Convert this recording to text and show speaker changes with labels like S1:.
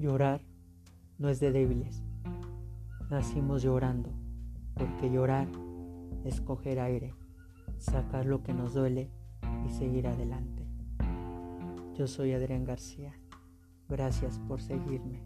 S1: Llorar no es de débiles. Nacimos llorando, porque llorar es coger aire, sacar lo que nos duele y seguir adelante. Yo soy Adrián García. Gracias por seguirme.